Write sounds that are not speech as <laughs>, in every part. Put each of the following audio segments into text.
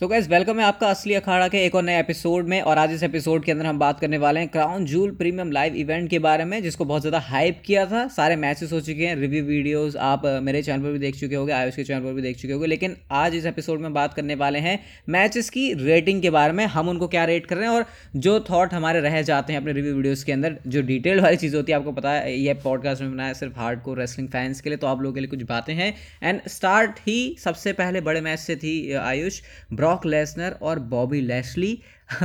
तो gas welcome है आपका असली अखाड़ा के एक और नए एपिसोड में, और आज इस एपिसोड के अंदर हम बात करने वाले हैं Crown Jewel premium live event के बारे में, जिसको बहुत ज़्यादा हाइप किया था। सारे मैचेस हो चुके हैं रिव्यू वीडियोस आप मेरे चैनल पर भी देख चुके होंगे आयुष के चैनल पर भी देख चुके होंगे, लेकिन आज इस एपिसोड में बात करने वाले हैं मैचेस की रेटिंग के बारे में, हम उनको क्या रेट कर रहे हैं, और जो थाट हमारे रह जाते हैं अपने रिव्यू वीडियोज़ के अंदर, जो डिटेल वाली चीज़ होती है, आपको पता है, ये पॉडकास्ट में बनाया सिर्फ़ हार्ड को रेसलिंग फैंस के लिए तो आप लोगों के लिए कुछ बातें हैं। एंड स्टार्ट ही सबसे पहले बड़े मैच से थी आयुष। ब्रॉक लेसनर और बॉबी लेस्ली। <laughs>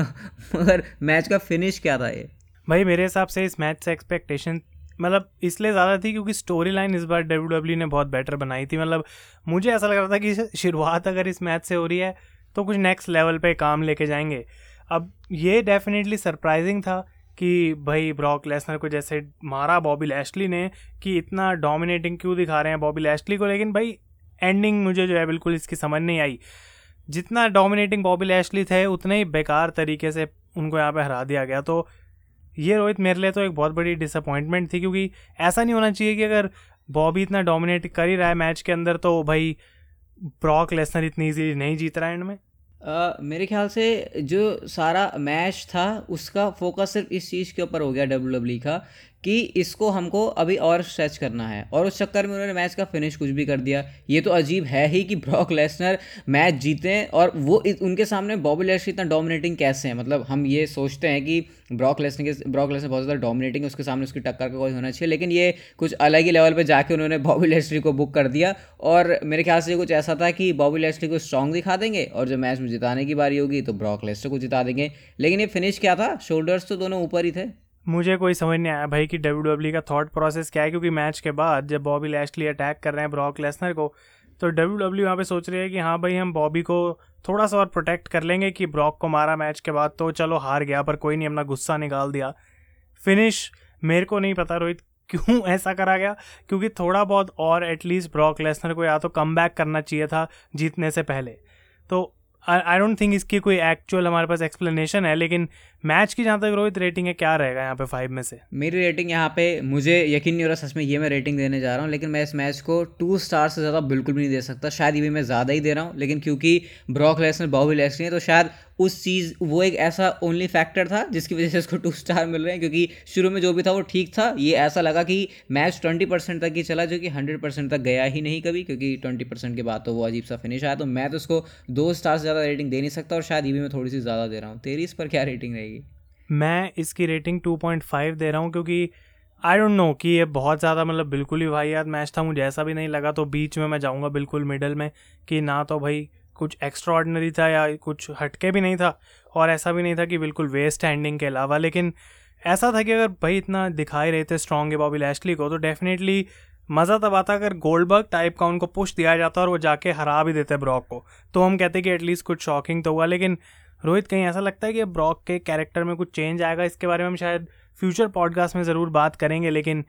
मगर मैच का फिनिश क्या था ये? भाई, मेरे हिसाब से इस मैच से एक्सपेक्टेशन मतलब इसलिए ज़्यादा थी क्योंकि स्टोरी लाइन इस बार डब्ल्यू डब्ल्यू ने बहुत बेटर बनाई थी। मतलब मुझे ऐसा लग रहा था कि <laughs> शुरुआत अगर इस मैच से हो रही है तो कुछ नेक्स्ट लेवल पे काम लेके जाएँगे। अब ये डेफिनेटली सरप्राइजिंग था कि भाई ब्रॉक लेसनर को जैसे मारा बॉबी लैशली ने, कि इतना डोमिनेटिंग क्यों दिखा रहे हैं बॉबी लैशली को? लेकिन भाई एंडिंग मुझे जो है बिल्कुल इसकी समझ नहीं आई। जितना डोमिनेटिंग बॉबी लैशली थे उतने ही बेकार तरीके से उनको यहाँ पे हरा दिया गया। तो ये रोहित मेरे लिए तो एक बहुत बड़ी डिसअपॉइंटमेंट थी क्योंकि ऐसा नहीं होना चाहिए कि अगर बॉबी इतना डोमिनेट कर ही रहा है मैच के अंदर तो भाई ब्रॉक लेसनर इतनी ईजीली नहीं जीत रहा है एंड में। Uh, मेरे ख्याल से जो सारा मैच था उसका फोकस सिर्फ़ इस चीज़ के ऊपर हो गया डब्ल्यू डब्ल्यू e का कि इसको हमको अभी और स्ट्रेच करना है। और उस चक्कर में उन्होंने मैच का फिनिश कुछ भी कर दिया। ये तो अजीब है ही कि ब्रॉक लेसनर मैच जीते और वो उनके सामने बॉबी लेसनर इतना डोमिनेटिंग कैसे हैं? मतलब हम ये सोचते हैं कि ब्रॉक लेसनर के ब्रॉक लेसनर बहुत ज़्यादा डोमिनेटिंग उसके सामने उसकी टक्कर का कोई होना चाहिए। लेकिन ये कुछ अलग ही लेवल पर जाके उन्होंने <laughs> बॉबी लेसनरी को बुक कर दिया। और मेरे ख्याल से कुछ ऐसा था कि बॉबी लेसनरी को स्ट्रॉन्ग दिखा देंगे और जब मैच में जिताने की बारी होगी तो ब्रॉक लेसनर को जिता देंगे। लेकिन ये फिनिश क्या था? शोल्डर्स तो दोनों ऊपर ही थे। मुझे कोई समझ नहीं आया भाई कि डब्ल्यू डब्ल्यू का थॉट प्रोसेस क्या है, क्योंकि मैच के बाद जब बॉबी लैशली अटैक कर रहे हैं ब्रॉक लेसनर को तो डब्ल्यू डब्ल्यू यहाँ पे सोच रहे हैं कि हाँ भाई हम बॉबी को थोड़ा सा और प्रोटेक्ट कर लेंगे कि ब्रॉक को मारा मैच के बाद तो चलो हार गया, पर कोई नहीं अपना गुस्सा निकाल दिया। फिनिश मेरे को नहीं पता रोहित क्यों <laughs> ऐसा करा गया, क्योंकि थोड़ा बहुत और एटलीस्ट ब्रॉक लेसनर को या तो कम करना चाहिए था जीतने से पहले। तो आई डोंट थिंक इसकी कोई एक्चुअल हमारे पास एक्सप्लेनेशन है, लेकिन मैच की जहाँ तक रोहित रेटिंग है, क्या रहेगा यहाँ पे फाइव में से? मेरी रेटिंग यहाँ पे, मुझे यकीन नहीं हो रहा सच में ये मैं रेटिंग देने जा रहा हूँ, लेकिन मैं इस मैच को टू स्टार से ज़्यादा बिल्कुल भी नहीं दे सकता। शायद ये भी मैं ज़्यादा ही दे रहा हूँ, लेकिन क्योंकि ब्रॉक लेसनर बॉबी लेसनर है तो शायद उस चीज़, वो एक ऐसा ओनली फैक्टर था जिसकी वजह से उसको टू स्टार मिल रहे हैं, क्योंकि शुरू में जो भी था वो ठीक था। ये ऐसा लगा कि मैच ट्वेंटी परसेंट तक ही चला, जो कि हंड्रेड परसेंट तक गया ही नहीं कभी, क्योंकि ट्वेंटी परसेंट के बाद तो वो अजीब सा फिनिश आया। तो मैं तो उसको दो स्टार से ज़्यादा रेटिंग दे नहीं सकता और शायद ये भी मैं थोड़ी सी ज़्यादा दे रहा हूँ। तेरी इस पर क्या रेटिंग रहेगी? मैं इसकी रेटिंग 2.5 दे रहा हूँ, क्योंकि आई डोंट नो कि ये बहुत ज़्यादा मतलब बिल्कुल ही भाई यार मैच था, मुझे ऐसा भी नहीं लगा। तो बीच में मैं जाऊँगा बिल्कुल मिडल में कि ना तो भाई कुछ एक्स्ट्रा ऑर्डनरी था या कुछ हटके भी नहीं था और ऐसा भी नहीं था कि बिल्कुल वेस्ट एंडिंग के अलावा। लेकिन ऐसा था कि अगर भाई इतना दिखाई रहे थे स्ट्रॉन्ग है बॉबी लैशली को तो डेफिनेटली मज़ा तब आता अगर गोल्डबर्ग टाइप का उनको पुश दिया जाता और वो जाके हरा भी देते ब्रॉक को। तो हम कहते कि एटलीस्ट कुछ शॉकिंग तो हुआ, लेकिन रोहित, कहीं ऐसा लगता है कि ब्रॉक के कैरेक्टर में कुछ चेंज आएगा? इसके बारे में हम शायद फ्यूचर पॉडकास्ट में ज़रूर बात करेंगे, लेकिन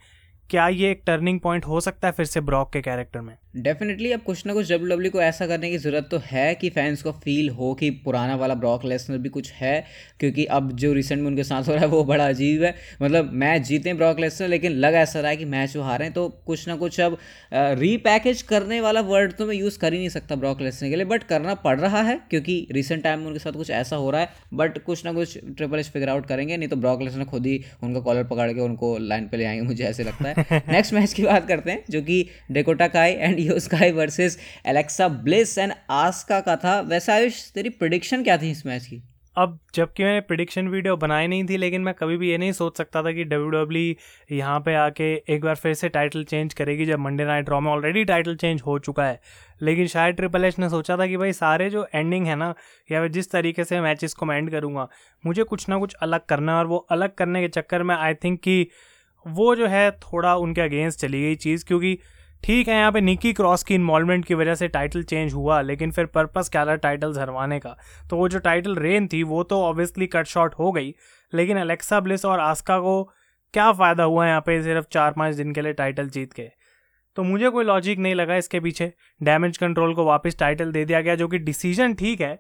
क्या ये एक टर्निंग पॉइंट हो सकता है फिर से ब्रॉक के कैरेक्टर में? डेफिनेटली अब कुछ ना कुछ डब्ल्यू डब्ल्यू को ऐसा करने की ज़रूरत तो है कि फैंस को फील हो कि पुराना वाला ब्रॉक लेसनर भी कुछ है क्योंकि अब जो रिसेंट में उनके साथ हो रहा है वो बड़ा अजीब है। मतलब मैच जीते ब्रॉक लेसनर लेकिन लग ऐसा रहा है कि मैच वो हारे तो कुछ ना कुछ अब रीपैकेज करने वाला वर्ड तो मैं यूज़ कर ही नहीं सकता ब्रॉक लेसनर के लिए बट करना पड़ रहा है क्योंकि रिसेंट टाइम में उनके साथ कुछ ऐसा हो रहा है बट कुछ ना कुछ ट्रिपल एच फिगर आउट करेंगे नहीं तो ब्रॉक लेसनर खुद ही उनका कॉलर पकड़ के उनको लाइन पर ले आएँगे मुझे ऐसे लगता है। <laughs> नेक्स्ट मैच की बात करते हैं जो कि Dakota Kai and Kai versus Alexa Bliss and Asuka का था वैसे आयुष, तेरी प्रिडिक्शन क्या थी इस मैच की अब जबकि मैंने प्रिडिक्शन वीडियो बनाई नहीं थी, लेकिन मैं कभी भी ये नहीं सोच सकता था कि डब्ल्यू डब्ल्यू e यहाँ पे आके एक बार फिर से टाइटल चेंज करेगी, जब मंडे नाइट ड्रॉ में ऑलरेडी टाइटल चेंज हो चुका है। लेकिन शायद ट्रिपल एच ने सोचा था कि भाई सारे जो एंडिंग है ना, या जिस तरीके से मैचेस को मैं एंड करूँगा, मुझे कुछ ना कुछ अलग करना है और वो अलग करने के चक्कर में आई थिंक कि वो जो है थोड़ा उनके अगेंस्ट चली गई चीज़, क्योंकि ठीक है, यहाँ पे निकी क्रॉस की इन्वॉल्वमेंट की वजह से टाइटल चेंज हुआ, लेकिन फिर पर्पस क्या था टाइटल्स हरवाने का? तो वो जो टाइटल रेन थी, वो तो ऑब्वियसली कट शॉर्ट हो गई, लेकिन अलेक्सा ब्लिस और आस्का को क्या फ़ायदा हुआ यहाँ पे सिर्फ़ चार पाँच दिन के लिए टाइटल जीत के? तो मुझे कोई लॉजिक नहीं लगा इसके पीछे। डैमेज कंट्रोल को वापस टाइटल दे दिया गया, जो कि डिसीज़न ठीक है,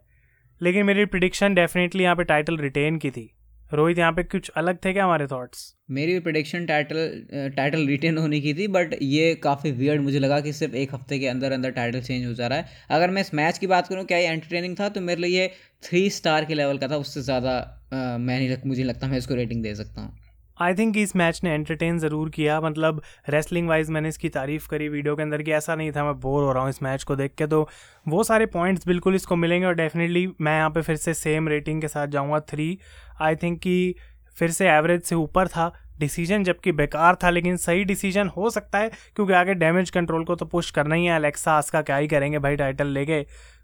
लेकिन मेरी प्रिडिक्शन डेफिनेटली यहाँ पे टाइटल रिटेन की थी। रोहित यहाँ पे कुछ अलग थे क्या हमारे थॉट्स मेरी प्रोडिक्शन टाइटल टाइटल रिटेन होने की थी बट ये काफ़ी वियर्ड मुझे लगा कि सिर्फ़ एक हफ़्ते के अंदर अंदर टाइटल चेंज हो जा रहा है। अगर मैं इस मैच की बात करूँ क्या ये एंटरटेनिंग था? तो मेरे लिए ये थ्री स्टार के लेवल का था उससे ज़्यादा मैं नहीं लग, मुझे लगता मैं इसको रेटिंग दे सकता हूँ। आई थिंक इस मैच ने एंटरटेन ज़रूर किया। मतलब रेसलिंग वाइज मैंने इसकी तारीफ़ करी वीडियो के अंदर कि ऐसा नहीं था, मैं बोर हो रहा हूँ इस मैच को देख के। तो वो सारे पॉइंट्स बिल्कुल इसको मिलेंगे और डेफिनेटली मैं यहाँ पे फिर से सेम रेटिंग के साथ जाऊँगा। थ्री आई थिंक कि फिर से एवरेज से ऊपर था। डिसीज़न जबकि बेकार था, लेकिन सही डिसीज़न हो सकता है, क्योंकि आगे डैमेज कंट्रोल को तो पुश करना ही है। अलेक्सा आस्का क्या ही करेंगे भाई टाइटल लेके?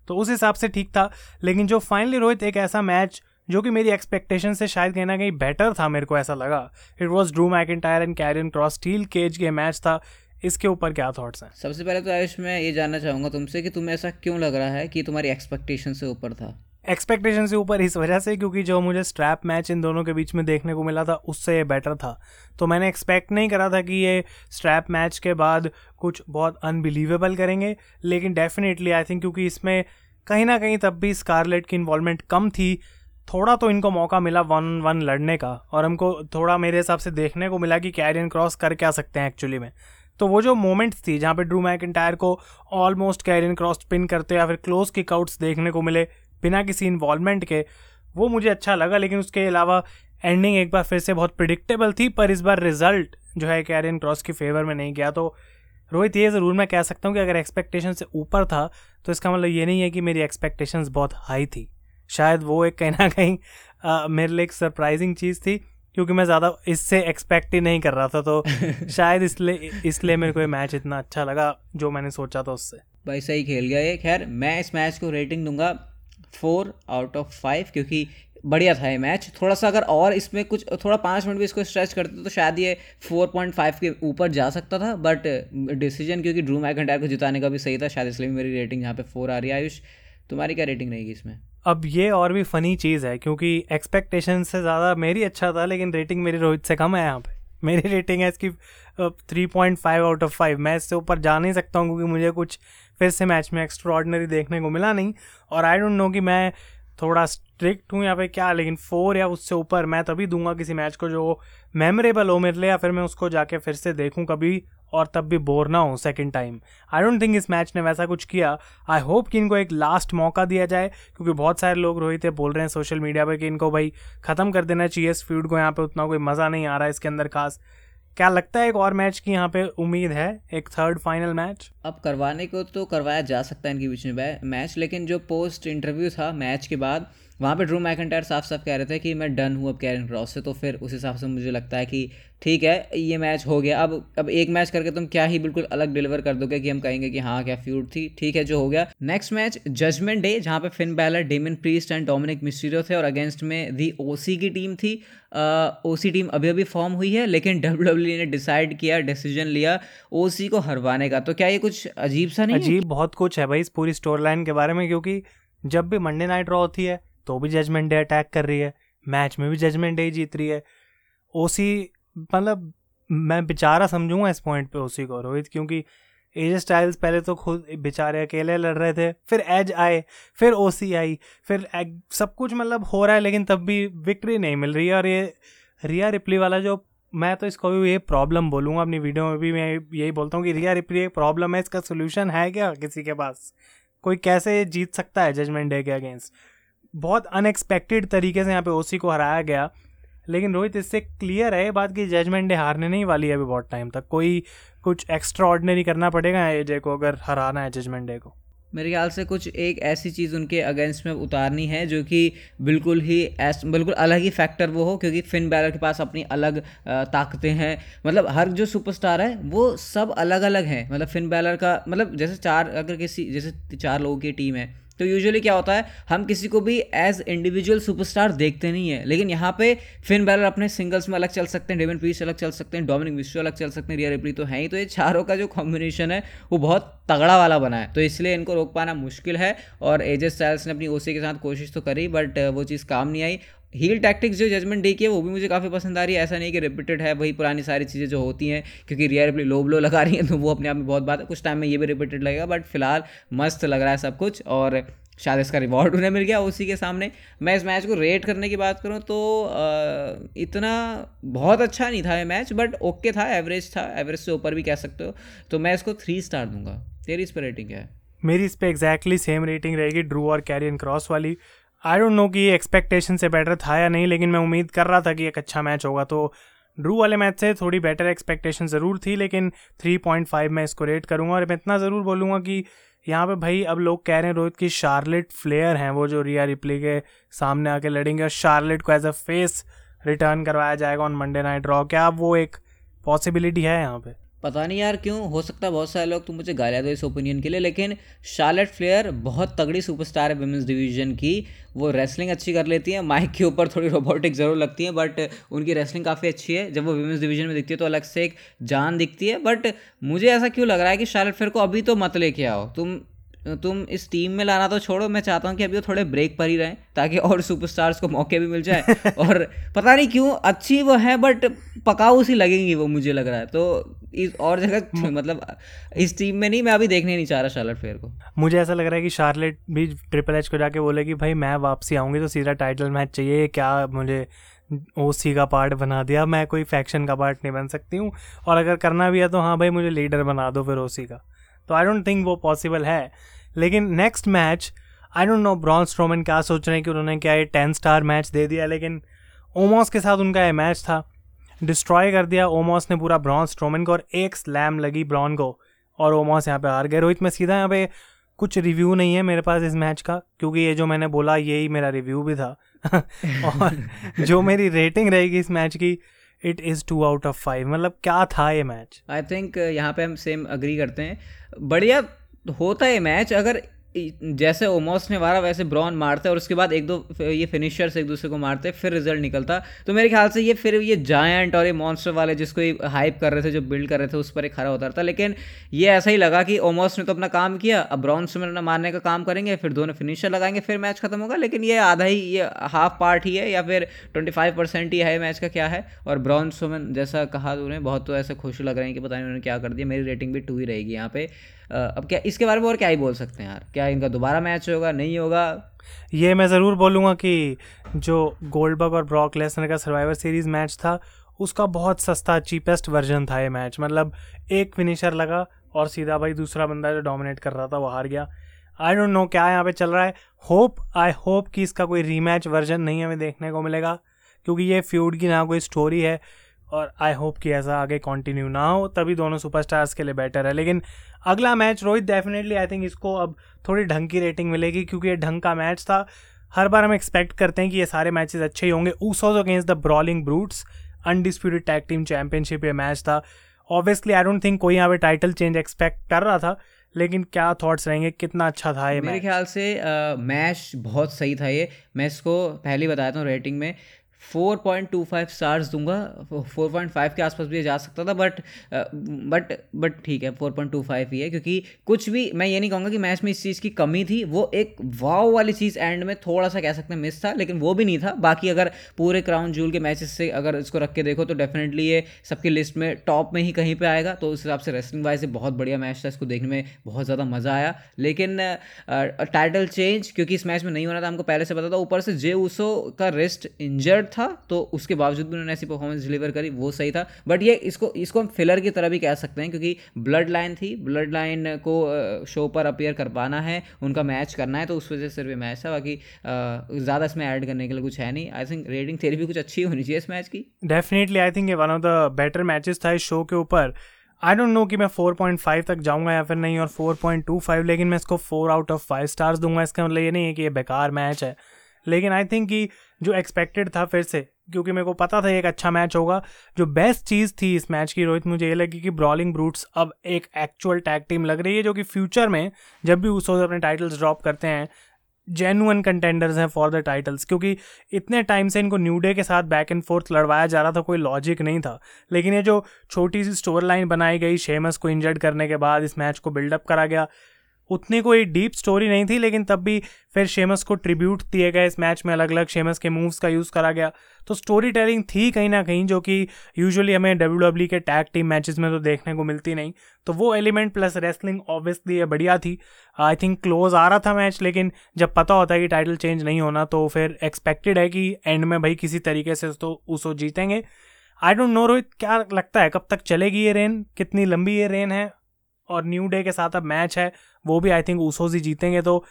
तो उस हिसाब से ठीक था। लेकिन जो फाइनली रोहित, एक ऐसा मैच जो कि मेरी एक्सपेक्टेशन से शायद कहीं ना कहीं बेटर था मेरे को ऐसा लगा। It was Drew McIntyre and Karrion Kross steel cage के मैच था। इसके ऊपर क्या थॉट्स हैं? सबसे पहले तो आयुष मैं ये जानना चाहूँगा तुमसे कि तुम्हें ऐसा क्यों लग रहा है कि तुम्हारी एक्सपेक्टेशन से ऊपर था? एक्सपेक्टेशन से ऊपर इस वजह से क्योंकि जो मुझे स्ट्रैप मैच इन दोनों के बीच में देखने को मिला था उससे ये बेटर था। तो मैंने एक्सपेक्ट नहीं करा था कि ये स्ट्रैप मैच के बाद कुछ बहुत अनबिलीवेबल करेंगे लेकिन डेफिनेटली आई थिंक क्योंकि इसमें कहीं ना कहीं तब भी स्कारलेट की इन्वॉल्वमेंट कम थी थोड़ा तो इनको मौका मिला वन वन लड़ने का और हमको थोड़ा मेरे हिसाब से देखने को मिला कि कैरियन क्रॉस कर क्या सकते हैं एक्चुअली में। तो वो जो मोमेंट्स थी जहाँ पे ड्रू मैकिटायर को ऑलमोस्ट कैरियन क्रॉस पिन करते या फिर क्लोज किक आउट्स देखने को मिले बिना किसी इन्वॉल्वमेंट के, वो मुझे अच्छा लगा, लेकिन उसके अलावा एंडिंग एक बार फिर से बहुत प्रिडिक्टेबल थी, पर इस बार रिज़ल्ट जो है कैरियन क्रॉस की फेवर में नहीं गया। तो रोहित, ये ज़रूर मैं कह सकता हूँ कि अगर एक्सपेक्टेशन से ऊपर था तो इसका मतलब ये नहीं है कि मेरी एक्सपेक्टेशंस बहुत हाई थी। शायद वो एक कहीं ना <laughs> कहीं मेरे लिए एक सरप्राइजिंग चीज़ थी क्योंकि मैं ज़्यादा इससे एक्सपेक्ट ही नहीं कर रहा था तो <laughs> शायद इसलिए इसलिए मेरे को ये मैच इतना अच्छा लगा जो मैंने सोचा था उससे। भाई सही खेल गया ये। खैर मैं इस मैच को रेटिंग दूँगा फोर आउट ऑफ़ फाइव क्योंकि बढ़िया था ये मैच थोड़ा सा अगर और इसमें कुछ थोड़ा पाँच मिनट भी इसको स्ट्रेच करते तो शायद ये फोर पॉइंट फाइव के ऊपर जा सकता था बट डिसीज़न क्योंकि ड्रू मैकेंटायर को जिताने का भी सही था शायद इसलिए मेरी रेटिंग यहाँ पे फोर आ रही है। आयुष तुम्हारी क्या रेटिंग रहेगी इसमें? अब ये और भी फ़नी चीज़ है, क्योंकि एक्सपेक्टेशन से ज़्यादा मेरी अच्छा था, लेकिन रेटिंग मेरी रोहित से कम है यहाँ पे। मेरी रेटिंग है इसकी three point five out of five मैं इससे ऊपर जा नहीं सकता हूँ, क्योंकि मुझे कुछ फिर से मैच में एक्स्ट्रा देखने को मिला नहीं। और आई डोंट नो कि मैं थोड़ा स्ट्रिक्ट हूँ या फिर क्या, लेकिन फोर या उससे ऊपर मैं तभी दूँगा किसी मैच को जो मेमोरेबल हो मेरे लिए, या फिर मैं उसको जाके फिर से देखूँ कभी। और तब भी बोर ना हो second time I don't think इस मैच ने वैसा कुछ किया। आई होप कि इनको एक लास्ट मौका दिया जाए, क्योंकि बहुत सारे लोग रोहित बोल रहे हैं सोशल मीडिया पर कि इनको भाई ख़त्म कर देना चाहिए इस फ़ील्ड को, यहाँ पे उतना कोई मज़ा नहीं आ रहा है इसके अंदर खास। क्या लगता है एक और मैच की यहाँ पे उम्मीद है? एक थर्ड फाइनल मैच अब करवाने को तो करवाया जा सकता है इनके बीच में मैच लेकिन जो पोस्ट इंटरव्यू था मैच के बाद वहाँ पे ड्रू मैकेंटायर साफ़ साफ़ कह रहे थे कि मैं डन हूँ अब कैरन क्रॉस से तो फिर उस हिसाब से मुझे लगता है कि ठीक है, ये मैच हो गया। अब अब एक मैच करके तुम क्या ही बिल्कुल अलग डिलीवर कर दोगे कि हम कहेंगे कि हाँ क्या फ्यूड थी? ठीक है, जो हो गया। नेक्स्ट मैच जजमेंट डे जहाँ पे Finn Balor Damian Priest and Dominik Mysterio थे और अगेंस्ट में दी ओसी की टीम थी। ओ सी टीम अभी अभी फॉर्म हुई है, लेकिन डब्ल्यू डब्ल्यू e ने डिसाइड किया डिसीज़न लिया ओसी को हरवाने का। तो क्या ये कुछ अजीब सा नहीं अजीब बहुत कुछ है भाई इस पूरी स्टोरी लाइन के बारे में, क्योंकि जब भी मंडे नाइट ड्रॉ होती है तो भी जजमेंट डे अटैक कर रही है मैच में भी जजमेंट डे जीत रही है। ओसी मतलब मैं बेचारा समझूँगा इस पॉइंट पे ओसी को रोहित क्योंकि एज स्टाइल्स पहले तो खुद बेचारे अकेले लड़ रहे थे फिर एज आए फिर ओसी आई फिर एग, सब कुछ मतलब हो रहा है लेकिन तब भी विक्ट्री नहीं मिल रही है। और ये रिया रिप्ली वाला जो मैं तो इसको भी ये प्रॉब्लम बोलूँगा अपनी वीडियो में भी मैं यही बोलता हूँ कि रिया रिप्ली एक प्रॉब्लम है इसका सोल्यूशन है क्या किसी के पास? कोई कैसे जीत सकता है जजमेंट डे के अगेंस्ट बहुत अनएक्सपेक्टेड तरीके से यहाँ पे ओसी को हराया गया। लेकिन रोहित, इससे क्लियर है बात कि जजमेंट डे हारने नहीं वाली है अभी बहुत टाइम तक। कोई कुछ एक्स्ट्रा ऑर्डनरी करना पड़ेगा एजे को अगर हराना है जजमेंट डे को? मेरे ख्याल से कुछ एक ऐसी चीज़ उनके अगेंस्ट में उतारनी है जो कि बिल्कुल ही एस बिल्कुल अलग ही फैक्टर वो हो, क्योंकि फिन बैलर के पास अपनी अलग ताकतें हैं। मतलब हर जो सुपरस्टार है, वो सब अलग अलग हैं। मतलब फिन बैलर का मतलब जैसे चार, अगर किसी, जैसे चार लोगों की टीम है तो यूजुअली क्या होता है, हम किसी को भी एज इंडिविजुअल सुपरस्टार देखते नहीं है, लेकिन यहाँ पे फिन बैलर अपने सिंगल्स में अलग चल सकते हैं डेविन पीस अलग चल सकते हैं डोमिनिक मिस्ट्रो अलग चल सकते हैं रिया रिप्ली तो है ही तो ये चारों का जो कॉम्बिनेशन है, वो बहुत तगड़ा वाला बना है। तो इसलिए इनको रोक पाना मुश्किल है और एजेस स्टाइल्स ने अपनी ओसी के साथ कोशिश तो करी बट वो चीज़ काम नहीं आई। हील टैक्टिक्स जो जजमेंट डे की है, वो भी मुझे काफ़ी पसंद आ रही है। ऐसा नहीं कि रिपीटेड है, वही पुरानी सारी चीज़ें जो होती हैं, क्योंकि रियर रिप्ली लो ब्लो लगा रही हैं तो वो अपने आप में बहुत बात है। कुछ टाइम में ये भी रिपीटेड लगेगा बट फ़िलहाल मस्त लग रहा है सब कुछ, और शायद इसका रिवॉर्ड उन्हें मिल गया उसी के सामने। मैं इस मैच को रेट करने की बात करूँ तो इतना बहुत अच्छा नहीं था ये मैच बट ओके था एवरेज था। एवरेज से ऊपर भी कह सकते हो। तो मैं इसको थ्री स्टार दूँगा। तेरी इस पर रेटिंग क्या है? मेरी इस पर एग्जैक्टली सेम रेटिंग रहेगी ड्रू और कैरियन क्रॉस वाली। आई डोंट नो कि ये एक्सपेक्टेशन से बेटर था या नहीं, लेकिन मैं उम्मीद कर रहा था कि एक अच्छा मैच होगा। तो ड्रू वाले मैच से थोड़ी बेटर एक्सपेक्टेशन ज़रूर थी, लेकिन 3.5 मैं इसको रेट करूँगा और मैं इतना ज़रूर बोलूँगा कि यहाँ पे भाई अब लोग कह रहे हैं रोहित की शार्लेट फ्लेयर हैं, वो जो रिया रिप्ले के सामने आके लड़ेंगे और शार्लेट को एज अ फेस रिटर्न करवाया जाएगा ऑन मंडे नाइट ड्रॉ क्या अब वो एक पॉसिबिलिटी है यहाँ पे? पता नहीं यार क्यों, हो सकता है बहुत सारे लोग तो मुझे गाले दो इस ओपिनियन के लिए, लेकिन शार्लेट फ्लेयर बहुत तगड़ी सुपरस्टार है वेमेंस डिवीज़न की। वो रेसलिंग अच्छी कर लेती हैं माइक के ऊपर थोड़ी रोबोटिक ज़रूर लगती है बट उनकी रेसलिंग काफ़ी अच्छी है। जब वो वेमेंस डिवीज़न में दिखती है तो अलग से एक जान दिखती है बट मुझे ऐसा क्यों लग रहा है कि शार्लेट फ्लेयर को अभी तो मत लेके आओ। तुम तुम इस टीम में लाना तो छोड़ो मैं चाहता हूँ कि अभी वो थोड़े ब्रेक पर ही रहें ताकि और सुपरस्टार्स को मौके भी मिल जाए। <laughs> और पता नहीं क्यों अच्छी वो है बट पकाऊ सी लगेंगी वो मुझे लग रहा है। तो इस और जगह <laughs> मतलब इस टीम में नहीं मैं अभी देखने नहीं चाह रहा शार्लेट फेयर को। मुझे ऐसा लग रहा है कि शार्लेट भी ट्रिपल एच को जाके बोले कि भाई मैं वापसी आऊँगी तो सीधा टाइटल मैच चाहिए। क्या मुझे ओ सी का पार्ट बना दिया? मैं कोई फैक्शन का पार्ट नहीं बन सकती हूँ। और अगर करना भी है तो हाँ भाई मुझे लीडर बना दो फिर ओ सी का। तो आई डोंट थिंक वो पॉसिबल है। लेकिन next match I don't know Braun Strowman क्या सोच रहे हैं कि उन्होंने क्या ये टेन स्टार मैच दे दिया, लेकिन ओमोस के साथ उनका ये मैच था। डिस्ट्रॉय कर दिया ओमोस ने पूरा ब्रॉन स्ट्रोमन को और एक स्लैम लगी ब्रॉन को। और ओमोस यहाँ पे हार गए। रोहित, मैं सीधा यहाँ पे कुछ रिव्यू नहीं है मेरे पास इस मैच का, क्योंकि ये जो मैंने बोला, यही मेरा रिव्यू भी था। <laughs> और जो मेरी रेटिंग रहेगी इस मैच की it is two out of five मतलब क्या था ये मैच आई थिंक यहाँ पे हम सेम अग्री करते हैं। बढ़िया होता है मैच अगर जैसे ओमोस ने मारा वैसे ब्रॉन मारते और उसके बाद एक दो ये फिनिशर्स एक दूसरे को मारते फिर रिज़ल्ट निकलता। तो मेरे ख्याल से ये फिर ये जायंट और ये मॉन्स्टर वाले जिसको ये हाइप कर रहे थे, जो बिल्ड कर रहे थे, उस पर एक खरा था लेकिन ये ऐसा ही लगा कि ओमोस ने तो अपना काम किया, अब ब्रॉन से मारने का काम करेंगे, फिर दोनों फिनिशर लगाएँगे, फिर मैच खत्म होगा। लेकिन ये आधा ही, ये हाफ़ पार्ट ही है, या फिर ट्वेंटी फाइव परसेंट ही है मैच का क्या है। और ब्रॉन सुमन जैसा कहा उन्हें बहुत तो ऐसे खुश लग रहे हैं कि पता नहीं उन्होंने क्या कर दिया। मेरी रेटिंग भी टू ही रहेगी यहाँ पे। अब क्या, इसके बारे में और क्या ही बोल सकते हैं यार? क्या इनका दोबारा मैच होगा, नहीं होगा? ये मैं ज़रूर बोलूँगा कि जो गोल्डबर्ग और ब्रॉक लेसनर का सर्वाइवर सीरीज़ मैच था, उसका बहुत सस्ता चीपेस्ट वर्जन था ये मैच मतलब एक फिनिशर लगा और सीधा भाई दूसरा बंदा जो डोमिनेट कर रहा था, वो हार गया। आई डोंट नो क्या यहाँ पे चल रहा है। होप आई होप कि इसका कोई रीमैच वर्जन नहीं हमें देखने को मिलेगा, क्योंकि ये फ्यूड की ना कोई स्टोरी है। और आई होप कि ऐसा आगे कंटिन्यू ना हो तभी दोनों सुपरस्टार्स के लिए बेटर है। लेकिन अगला match Rohit definitely I think इसको अब थोड़ी ढंग की रेटिंग मिलेगी क्योंकि ये ढंग का मैच था। हर बार हम एक्सपेक्ट करते हैं कि ये सारे मैचेस अच्छे ही होंगे। Usos against the Brawling Brutes undisputed tag team championship ये मैच था। ऑब्वियसली आई डोंट थिंक कोई यहाँ पे टाइटल चेंज एक्सपेक्ट कर रहा था लेकिन क्या थॉट्स रहेंगे? कितना अच्छा था ये मेरे ख्याल से मैच बहुत सही था ये। मैं इसको पहले ही बताया था रेटिंग में। Four point two five stars दूँगा। फोर पॉइंट फाइव के आसपास भी जा सकता था, बट बट बट ठीक है, फोर पॉइंट टू फाइव ही है, क्योंकि कुछ भी, मैं ये नहीं कहूँगा कि मैच में इस चीज़ की कमी थी, वो एक वाव वाली चीज़ एंड में थोड़ा सा कह सकते हैं मिस था, लेकिन वो भी नहीं था। बाकी अगर पूरे क्राउन जूल के मैचेस से अगर इसको रख के देखो तो डेफिनेटली ये सबकी लिस्ट में टॉप में ही कहीं पर आएगा तो उस हिसाब से रेसलिंग वाइज से बहुत बढ़िया मैच था, इसको देखने में बहुत ज़्यादा मज़ा आया। लेकिन टाइटल चेंज क्योंकि इस मैच में नहीं होना था, हमको पहले से पता था, ऊपर से जे ऊसो का रिस्ट इंजर्ड था तो उसके बावजूद भी उन्होंने ऐसी परफॉर्मेंस डिलीवर करी, वो सही था। बट ये इसको इसको हम फिलर की तरह भी कह सकते हैं, क्योंकि ब्लड लाइन थी ब्लड लाइन को शो पर अपेयर करवाना है, उनका मैच करना है तो उस वजह से सिर्फ़ मैच था। बाकी ज़्यादा इसमें ऐड करने के लिए कुछ है नहीं। आई थिंक रेटिंग तेरी भी कुछ अच्छी होनी चाहिए इस मैच की। डेफिनेटली आई थिंक ये one of the better matches था इस शो के ऊपर। आई डोंट नो कि मैं 4.5 तक जाऊँगा या फिर नहीं, और 4.25 लेकिन मैं इसको 4 आउट ऑफ़ 5 स्टार्स दूँगा। इसका मतलब ये नहीं है कि ये बेकार मैच है। लेकिन आई थिंक कि जो एक्सपेक्टेड था फिर से, क्योंकि मेरे को पता था एक अच्छा मैच होगा। जो बेस्ट चीज़ थी इस मैच की, रोहित, मुझे ये लगी कि ब्रॉलिंग ब्रूट्स अब एक एक्चुअल टैग टीम लग रही है, जो कि फ्यूचर में जब भी उस अपने टाइटल्स ड्रॉप करते हैं जेनुअन कंटेंडर्स हैं फॉर द टाइटल्स क्योंकि इतने टाइम से इनको न्यू डे के साथ बैक एंड फोर्थ लड़वाया जा रहा था, कोई लॉजिक नहीं था। लेकिन ये जो छोटी सी स्टोर लाइन बनाई गई शेमस को इंजर्ड करने के बाद इस मैच को बिल्डअप करा गया उतनी कोई डीप स्टोरी नहीं थी, लेकिन तब भी फिर शेमस को ट्रिब्यूट दिए गए इस मैच में अलग अलग शेमस के मूव्स का यूज़ करा गया। तो स्टोरी टेलिंग थी कहीं ना कहीं, जो कि यूजुअली हमें डब्ल्यू डब्ल्यू के टैग टीम मैचेस में तो देखने को मिलती नहीं। तो वो एलिमेंट प्लस रेसलिंग ऑब्वियसली बढ़िया थी। आई थिंक क्लोज आ रहा था मैच लेकिन जब पता होता है कि टाइटल चेंज नहीं होना तो फिर एक्सपेक्टेड है कि एंड में भाई किसी तरीके से तो उसो जीतेंगे। आई डोंट नो रोहित, क्या लगता है कब तक चलेगी ये रेन कितनी लंबी ये रेन है? और न्यू डे के साथ अब मैच है, वो भी आई थिंक ऊसोज ही जीतेंगे तो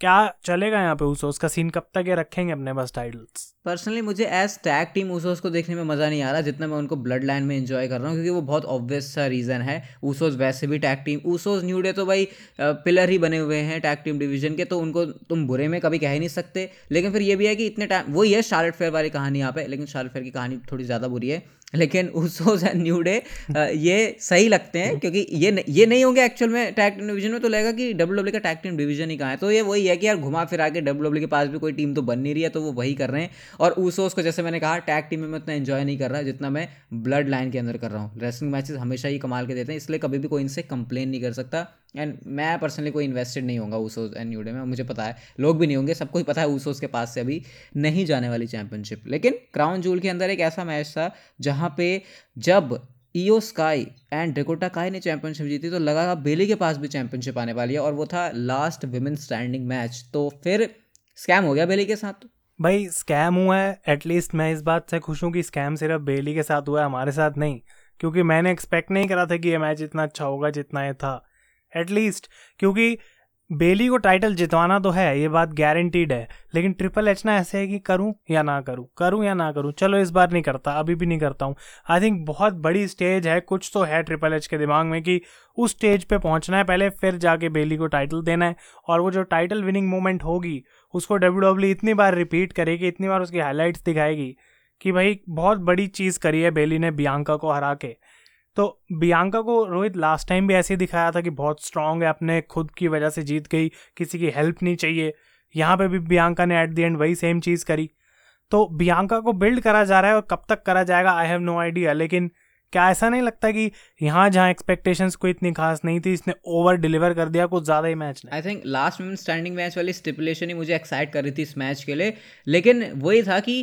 क्या चलेगा यहाँ पे ऊसोस का सीन कब तक ये रखेंगे अपने बस टाइटल्स पर्सनली मुझे एज टैग टीम ऊसोस को देखने में मज़ा नहीं आ रहा, जितना मैं उनको ब्लड लाइन में एंजॉय कर रहा हूँ, क्योंकि वो बहुत ऑब्वियस सा रीज़न है। ऊसोस वैसे भी tag team Usos new day तो भाई पिलर ही बने हुए हैं टैग टीम डिवीज़न के तो उनको तुम बुरे में कभी कह ही नहीं सकते। लेकिन फिर ये भी है कि इतने टाइम वही है शार्लेट फेयर वाली कहानी यहाँ पे, लेकिन शार्लेट फेयर की कहानी थोड़ी ज़्यादा बुरी है। लेकिन उसोज एंड न्यू डे ये सही लगते हैं क्योंकि ये ये नहीं होंगे एक्चुअल में टैग टीम डिवीज़न में तो लगेगा कि डब्ल्यू डब्ल्यू का टैग टीम डिवीज़न ही कहाँ है। तो ये वही है कि यार घुमा फिरा के डब्ल्यू डब्ल्यू के पास भी कोई टीम तो बन नहीं रही है तो वो वही कर रहे हैं। और ऊसोस को जैसे मैंने कहा टैग टीम में मैं उतना इन्जॉय नहीं कर रहा, जितना मैं ब्लड लाइन के अंदर कर रहा हूँ। रेसलिंग मैचेस हमेशा ही कमाल के देते हैं, इसलिए कभी भी कोई इनसे कंप्लेन नहीं कर सकता। एंड मैं पर्सनली कोई इन्वेस्टेड नहीं होगा ऊसोस एंड न्यूडे में, मुझे पता है। लोग भी नहीं होंगे, सबको ही पता है ऊसोस के पास से अभी नहीं जाने वाली चैंपियनशिप लेकिन क्राउन जूल के अंदर एक ऐसा मैच था, जहाँ पे जब ईओ स्काई एंड डेकोटा काई ने चैंपियनशिप जीती तो लगा बेली के पास भी चैंपियनशिप आने वाली है, और वो था लास्ट विमेन स्टैंडिंग मैच तो फिर स्कैम हो गया बेली के साथ? भाई स्कैम हुआ है एटलीस्ट मैं इस बात से खुश हूँ कि स्कैम सिर्फ़ बेली के साथ हुआ है, हमारे साथ नहीं। क्योंकि मैंने एक्सपेक्ट नहीं करा था कि ये मैच इतना अच्छा होगा जितना ये था। एटलीस्ट क्योंकि बेली को टाइटल जितवाना तो है, ये बात गारंटीड है। लेकिन ट्रिपल एच ना ऐसे है कि करूँ या ना करूँ करूँ या ना करूँ, चलो इस बार नहीं करता, अभी भी नहीं करता हूँ। आई थिंक बहुत बड़ी स्टेज है, कुछ तो है ट्रिपल एच के दिमाग में कि उस स्टेज पे पहुँचना है, पहले फिर जाके बेली को टाइटल देना है। और वो जो टाइटल विनिंग मोमेंट होगी, उसको डब्ल्यू डब्ल्यू इतनी बार रिपीट करेगी, इतनी बार उसकी हाईलाइट्स दिखाएगी कि भाई, बहुत बड़ी चीज़ करी है बेली ने बियांका को हरा के। तो बियांका को रोहित लास्ट टाइम भी ऐसे ही दिखाया था कि बहुत स्ट्रांग है, अपने खुद की वजह से जीत गई, किसी की हेल्प नहीं चाहिए। यहाँ पे भी बियांका ने एट द एंड वही सेम चीज़ करी। तो बियांका को बिल्ड करा जा रहा है और कब तक करा जाएगा आई हैव नो आइडिया लेकिन क्या ऐसा नहीं लगता कि यहाँ जहाँ एक्सपेक्टेशंस कोई इतनी खास नहीं थी, इसने ओवर डिलीवर कर दिया, कुछ ज़्यादा ही मैच आई थिंक लास्ट में स्टैंडिंग मैच वाली स्टिपुलेशन ही मुझे एक्साइट कर रही थी इस मैच के लिए। लेकिन वही था कि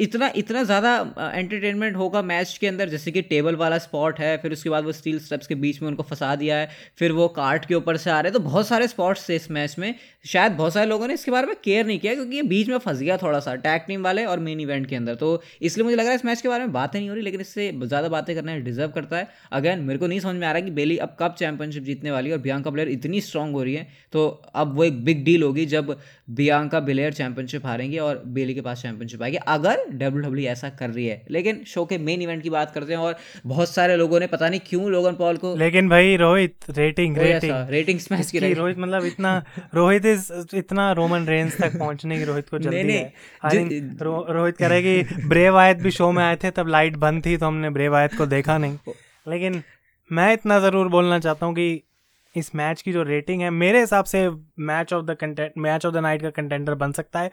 इतना इतना ज़्यादा एंटरटेनमेंट होगा मैच के अंदर, जैसे कि टेबल वाला स्पॉट है, फिर उसके बाद वो स्टील स्टेप्स के बीच में उनको फंसा दिया है, फिर वो कार्ट के ऊपर से आ रहे तो बहुत सारे स्पॉट्स थे इस मैच में। शायद बहुत सारे लोगों ने इसके बारे में केयर नहीं किया, क्योंकि ये बीच में फंस गया थोड़ा सा टैग टीम वाले और मेन इवेंट के अंदर। तो इसलिए मुझे लग रहा है इस मैच के बारे में बातें नहीं हो रही, लेकिन इससे ज़्यादा बातें करना डिजर्व करता है। अगेन मेरे को नहीं समझ में आ रहा कि बेली अब कब चैंपियनशिप जीतने वाली है और बियांका प्लेयर इतनी स्ट्रांग हो रही है। तो अब वो एक बिग डील होगी जब बियांका बिलेयर चैंपियनशिप हारेंगे और बेली के पास चैंपियनशिप आएगी। अगर डब्ल्यू डब्ल्यू ऐसा कर रही है लेकिन शो के मेन इवेंट की बात करते हैं और बहुत सारे लोगों ने पता नहीं क्यों लोगन पॉल को लेकिन भाई Rohit rating rating rating smash की रोहित मतलब इतना रोहित इस इतना रोमन रेंज तक पहुँचने की रोहित को जल्दी है। रोहित कह रहे कि ब्रेव आयत भी शो में आए थे तब लाइट बंद थी तो हमने ब्रेव आयत को देखा नहीं। लेकिन मैं इतना ज़रूर बोलना चाहता हूँ कि इस मैच की जो रेटिंग है, मेरे हिसाब से match of the content match of the night का कंटेंडर बन सकता है।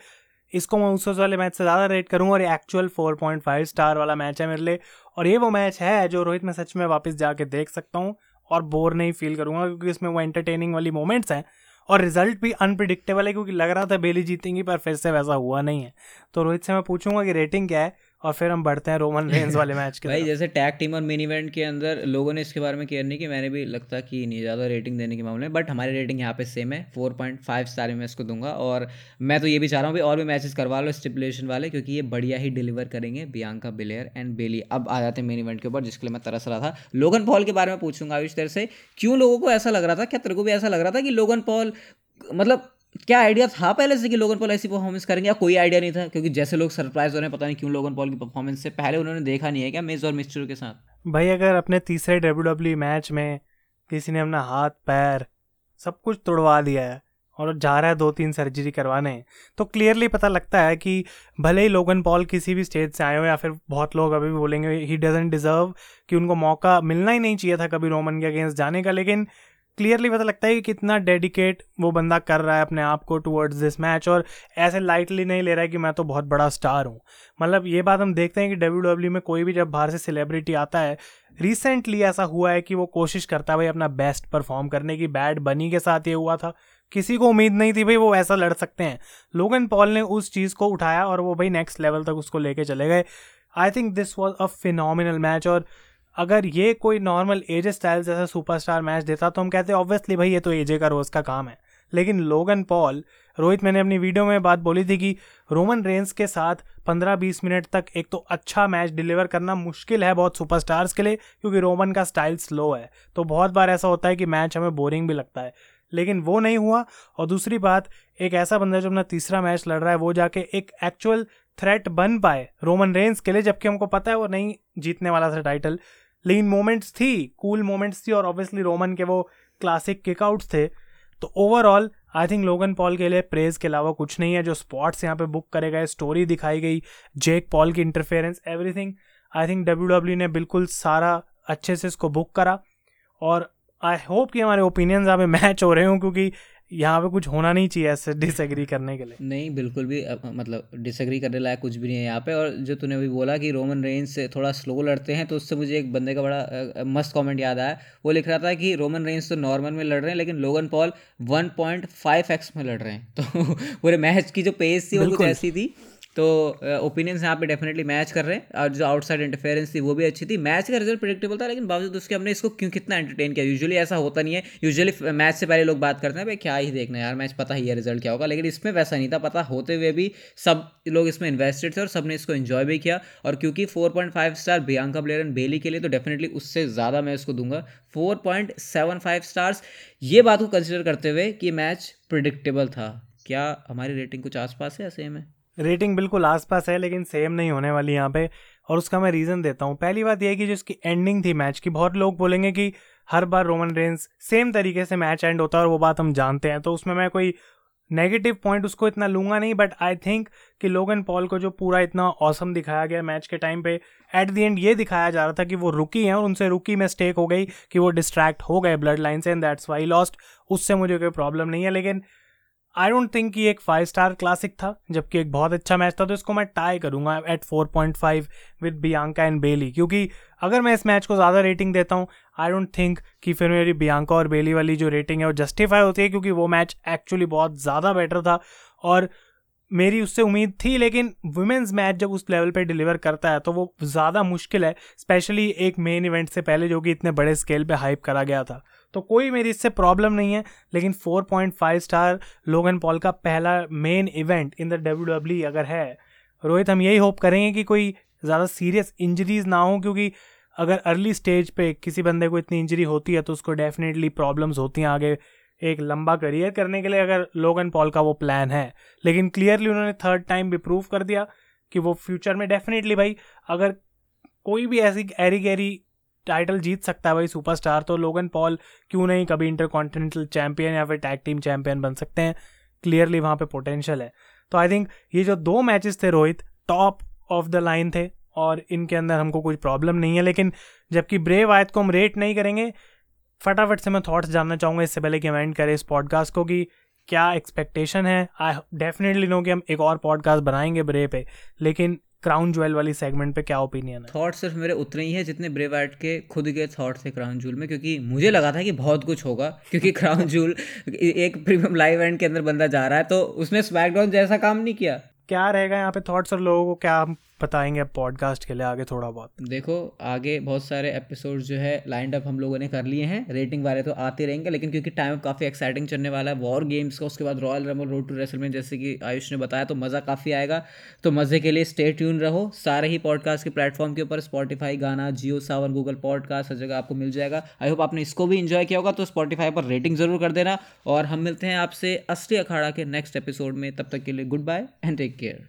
इसको मैं उस वाले मैच से ज़्यादा रेट करूँगा और actual four point five star वाला मैच है मेरे लिए। और ये वो मैच है जो रोहित में सच में वापस जाके देख सकता हूँ और बोर नहीं फील करूँगा क्योंकि इसमें वो एंटरटेनिंग वाली मोमेंट्स हैं और रिज़ल्ट भी अनप्रिडिक्टेबल है क्योंकि लग रहा था बेली जीतेंगी पर फिर से वैसा हुआ नहीं है। तो रोहित से मैं पूछूँगा कि रेटिंग क्या है। और फिर हम बढ़ते हैं रोमन रेंज वाले मैच के <laughs> भाई जैसे टैग टीम और मिनी इवेंट के अंदर लोगों ने इसके बारे में केयर नहीं की मैंने भी लगता कि नहीं ज़्यादा रेटिंग देने के मामले में बट हमारी रेटिंग यहाँ पे सेम है। फोर पॉइंट फाइव स्टार में इसको दूँगा। और मैं तो ये भी चाह रहा हूँ और भी मैचेस करवा लो स्टिपुलेशन वाले क्योंकि ये बढ़िया ही डिलीवर करेंगे बियांका बिलेयर एंड बेली अब आ जाते हैं मेन इवेंट के ऊपर जिसके लिए मैं तरस रहा था। लोगन पॉल के बारे में पूछूँगा आयुष तेरे से। क्यों लोगों को ऐसा लग रहा था? क्या तेरे को भी ऐसा लग रहा था कि लोगन पॉल मतलब क्या आइडिया था पहले से कि लोगन पॉल ऐसी परफॉर्मेंस करेंगे? या कोई आइडिया नहीं था? क्योंकि जैसे लोग सरप्राइज़ हो रहे हैं, पता नहीं क्यों लोगन पॉल की परफॉर्मेंस से पहले उन्होंने देखा नहीं है क्या मेज और मिस्टर के साथ? भाई, अगर अपने तीसरे डब्ल्यू डब्ल्यू मैच में किसी ने अपना हाथ, पैर, सब कुछ तोड़वा दिया है और जा रहा है दो तीन सर्जरी करवाने तो क्लियरली पता लगता है कि भले ही लोगन पॉल किसी भी स्टेज से आए हो या फिर बहुत लोग अभी भी बोलेंगे ही डजेंट डिजर्व कि उनको मौका मिलना ही नहीं चाहिए था कभी रोमन के अगेंस्ट जाने का, लेकिन क्लियरली पता लगता है कि कितना डेडिकेट वो बंदा कर रहा है अपने आप को टुवर्ड्स दिस मैच और ऐसे लाइटली नहीं ले रहा है कि मैं तो बहुत बड़ा स्टार हूँ। मतलब ये बात हम देखते हैं कि डब्ल्यू डब्ल्यू में कोई भी जब बाहर से सेलिब्रिटी आता है रिसेंटली ऐसा हुआ है कि वो कोशिश करता है भाई अपना बेस्ट परफॉर्म करने की। बैड बनी के साथ ये हुआ था। किसी को उम्मीद नहीं थी भाई वो ऐसा लड़ सकते हैं। लोगन पॉल ने उस चीज़ को उठाया और वो भाई नेक्स्ट लेवल तक उसको लेके चले गए। I think this was a phenomenal match और अगर ये कोई नॉर्मल एजे स्टाइल जैसा सुपरस्टार मैच देता तो हम कहते ऑब्वियसली भाई ये तो एजे का रोज का काम है। लेकिन लोगन पॉल, रोहित मैंने अपनी वीडियो में बात बोली थी कि रोमन रेंस के साथ 15-20 मिनट तक एक तो अच्छा मैच डिलीवर करना मुश्किल है बहुत सुपरस्टार्स के लिए, क्योंकि रोमन का स्टाइल स्लो है। तो बहुत बार ऐसा होता है कि मैच हमें बोरिंग भी लगता है। लेकिन वो नहीं हुआ, और दूसरी बात, एक ऐसा बंदा जो अपना तीसरा मैच लड़ रहा है, वो जाके एक एक्चुअल थ्रेट बन पाए। रोमन रेंस के लिए, जबकि हमको पता है वो नहीं जीतने वाला था टाइटल लेकिन मोमेंट्स थी कूल मोमेंट्स थी और ऑब्वियसली रोमन के वो क्लासिक किकआउट्स थे। तो overall I think Logan Paul के लिए प्रेज के अलावा कुछ नहीं है। जो स्पॉट्स यहाँ पे बुक करे गए स्टोरी दिखाई गई जेक पॉल की interference everything I think W W ने बिल्कुल सारा अच्छे से इसको बुक करा। और आई होप कि हमारे ओपिनियंस यहाँ पे मैच हो रहे हो, क्योंकि यहाँ पे कुछ होना नहीं चाहिए ऐसे डिसएग्री करने के लिए। नहीं बिल्कुल भी मतलब डिसएग्री करने लायक कुछ भी नहीं है यहाँ पे। और जो तूने अभी बोला कि रोमन रेंज से थोड़ा स्लो लड़ते हैं तो उससे मुझे एक बंदे का बड़ा मस्त कमेंट याद आया। वो लिख रहा था कि रोमन रेंज तो नॉर्मल में लड़ रहे हैं लेकिन Logan Paul one point five X में लड़ रहे हैं। <laughs> तो पूरे मैच की जो पेस थी वो कुछ ऐसी थी। तो ओपिनियंस यहाँ पे डेफिनेटली मैच कर रहे हैं। और जो आउटसाइड इंटरफेरेंस थी, वो भी अच्छी थी। मैच का रिज़ल्ट प्रिडिक्टेबल था, लेकिन बावजूद उसके हमने इसको क्यों कितना एंटरटेन किया? यूजुअली ऐसा होता नहीं है। यूजुअली मैच से पहले लोग बात करते हैं, भाई, क्या ही देखना यार मैच पता ही है रिज़ल्ट क्या होगा। लेकिन इसमें वैसा नहीं था। पता होते हुए भी सब लोग इसमें इन्वेस्टेड थे और सबने इसको इन्जॉय भी किया। और क्योंकि four star Bianca Belair and Bayley के लिए तो डेफिनेटली उससे ज़्यादा मैं इसको दूँगा। फोर स्टार्स ये बात को कंसिडर करते हुए कि मैच प्रिडिक्टेबल था। क्या हमारी रेटिंग कुछ आसपास है या सेम है? रेटिंग बिल्कुल आसपास है, लेकिन सेम नहीं होने वाली यहाँ पे। और उसका मैं रीज़न देता हूँ। पहली बात यह है कि जो इसकी एंडिंग थी मैच की, बहुत लोग बोलेंगे कि हर बार रोमन रेंस सेम तरीके से मैच एंड होता है और वो बात हम जानते हैं। तो उसमें मैं कोई नेगेटिव पॉइंट उसको इतना लूँगा नहीं बट आई थिंक कि लोगन पॉल को जो पूरा इतना औसम दिखाया गया मैच के टाइम पे एट दी एंड ये दिखाया जा रहा था कि वो रुकी हैं और उनसे रुकी मिस्टेक हो गई कि वो डिस्ट्रैक्ट हो गए ब्लड लाइन से एंड दैट्स वाई लॉस्ट उससे मुझे कोई प्रॉब्लम नहीं है, लेकिन आई डोंट थिंक कि एक फाइव स्टार क्लासिक था, जबकि एक बहुत अच्छा मैच था तो इसको मैं टाई करूँगा at four point five with Bianca and Bayley क्योंकि अगर मैं इस मैच को ज़्यादा रेटिंग देता हूँ आई डोंट थिंक कि फिर मेरी बियांका और बेली वाली जो रेटिंग है वो जस्टिफाई होती है, क्योंकि वो मैच एक्चुअली बहुत ज़्यादा बेटर था, और मेरी उससे उम्मीद थी, लेकिन वुमेंस मैच जब उस लेवल पे डिलीवर करता है तो वो ज़्यादा मुश्किल है स्पेशली एक मेन इवेंट से पहले जो कि इतने बड़े स्केल पे हाइप करा गया था। तो कोई मेरी इससे प्रॉब्लम नहीं है, लेकिन 4.5 स्टार लोगन पॉल का पहला main event in the W अगर है, रोहित, हम यही होप करेंगे कि कोई ज़्यादा सीरियस इंजरीज ना हो, क्योंकि अगर अर्ली स्टेज पे किसी बंदे को इतनी इंजरी होती है तो उसको डेफिनेटली प्रॉब्लम्स होती हैं आगे एक लंबा करियर करने के लिए, अगर लोगन पॉल का वो प्लान है। लेकिन क्लियरली उन्होंने थर्ड टाइम भी प्रूव कर दिया कि वो फ्यूचर में डेफिनेटली भाई, अगर कोई भी ऐसी एरी गैरी टाइटल जीत सकता है भाई सुपरस्टार तो लोगन पॉल क्यों नहीं कभी इंटर कॉन्टिनेंटल चैंपियन या फिर टैग टीम चैंपियन बन सकते हैं? क्लियरली वहाँ पे पोटेंशियल है। तो आई थिंक ये जो दो मैचेस थे Rohit top of the line थे और इनके अंदर हमको कोई प्रॉब्लम नहीं है, लेकिन जबकि ब्रेव आयत को हम रेट नहीं करेंगे, फटाफट से मैं थॉट्स जानना चाहूँगा इससे पहले कि हम एंड करें इस पॉडकास्ट को कि क्या एक्सपेक्टेशन है? आई डेफिनेटली नो कि हम एक और पॉडकास्ट बनाएँगे ब्रे पे, लेकिन क्राउन ज्वेल वाली सेगमेंट पे क्या ओपिनियन है? थॉट सिर्फ़ मेरे उतने ही है जितने ब्रेव आर्ट के खुद के थॉट थे क्राउन जूल में क्योंकि मुझे लगा था कि बहुत कुछ होगा क्योंकि <laughs> क्राउन जूल एक प्रीमियम लाइव इवेंट के अंदर बंदा जा रहा है तो उसने स्मैकडाउन जैसा काम नहीं किया। क्या रहेगा यहाँ पे थॉट्स और लोगों को? क्या बताएँगे पॉडकास्ट के लिए आगे थोड़ा बहुत। देखो, आगे बहुत सारे एपिसोड जो है लाइंड अप हम लोगों ने कर लिए हैं। रेटिंग वाले तो आते रहेंगे, लेकिन क्योंकि टाइम काफ़ी एक्साइटिंग चलने वाला है वॉर गेम्स का, उसके बाद Royal Rumble road to WrestleMania जैसे कि आयुष ने बताया तो मज़ा काफ़ी आएगा। तो मज़े के लिए स्टे ट्यून रहो। सारे ही पॉडकास्ट के प्लेटफॉर्म के ऊपर स्पॉटीफाई गाना जियो सावन गूगल पॉडकास्ट हर जगह आपको मिल जाएगा। आई होप आपने इसको भी इन्जॉय किया होगा तो स्पॉटीफाई पर रेटिंग ज़रूर कर देना। और हम मिलते हैं आपसे असली अखाड़ा के नेक्स्ट एपिसोड में। तब तक के लिए goodbye and take care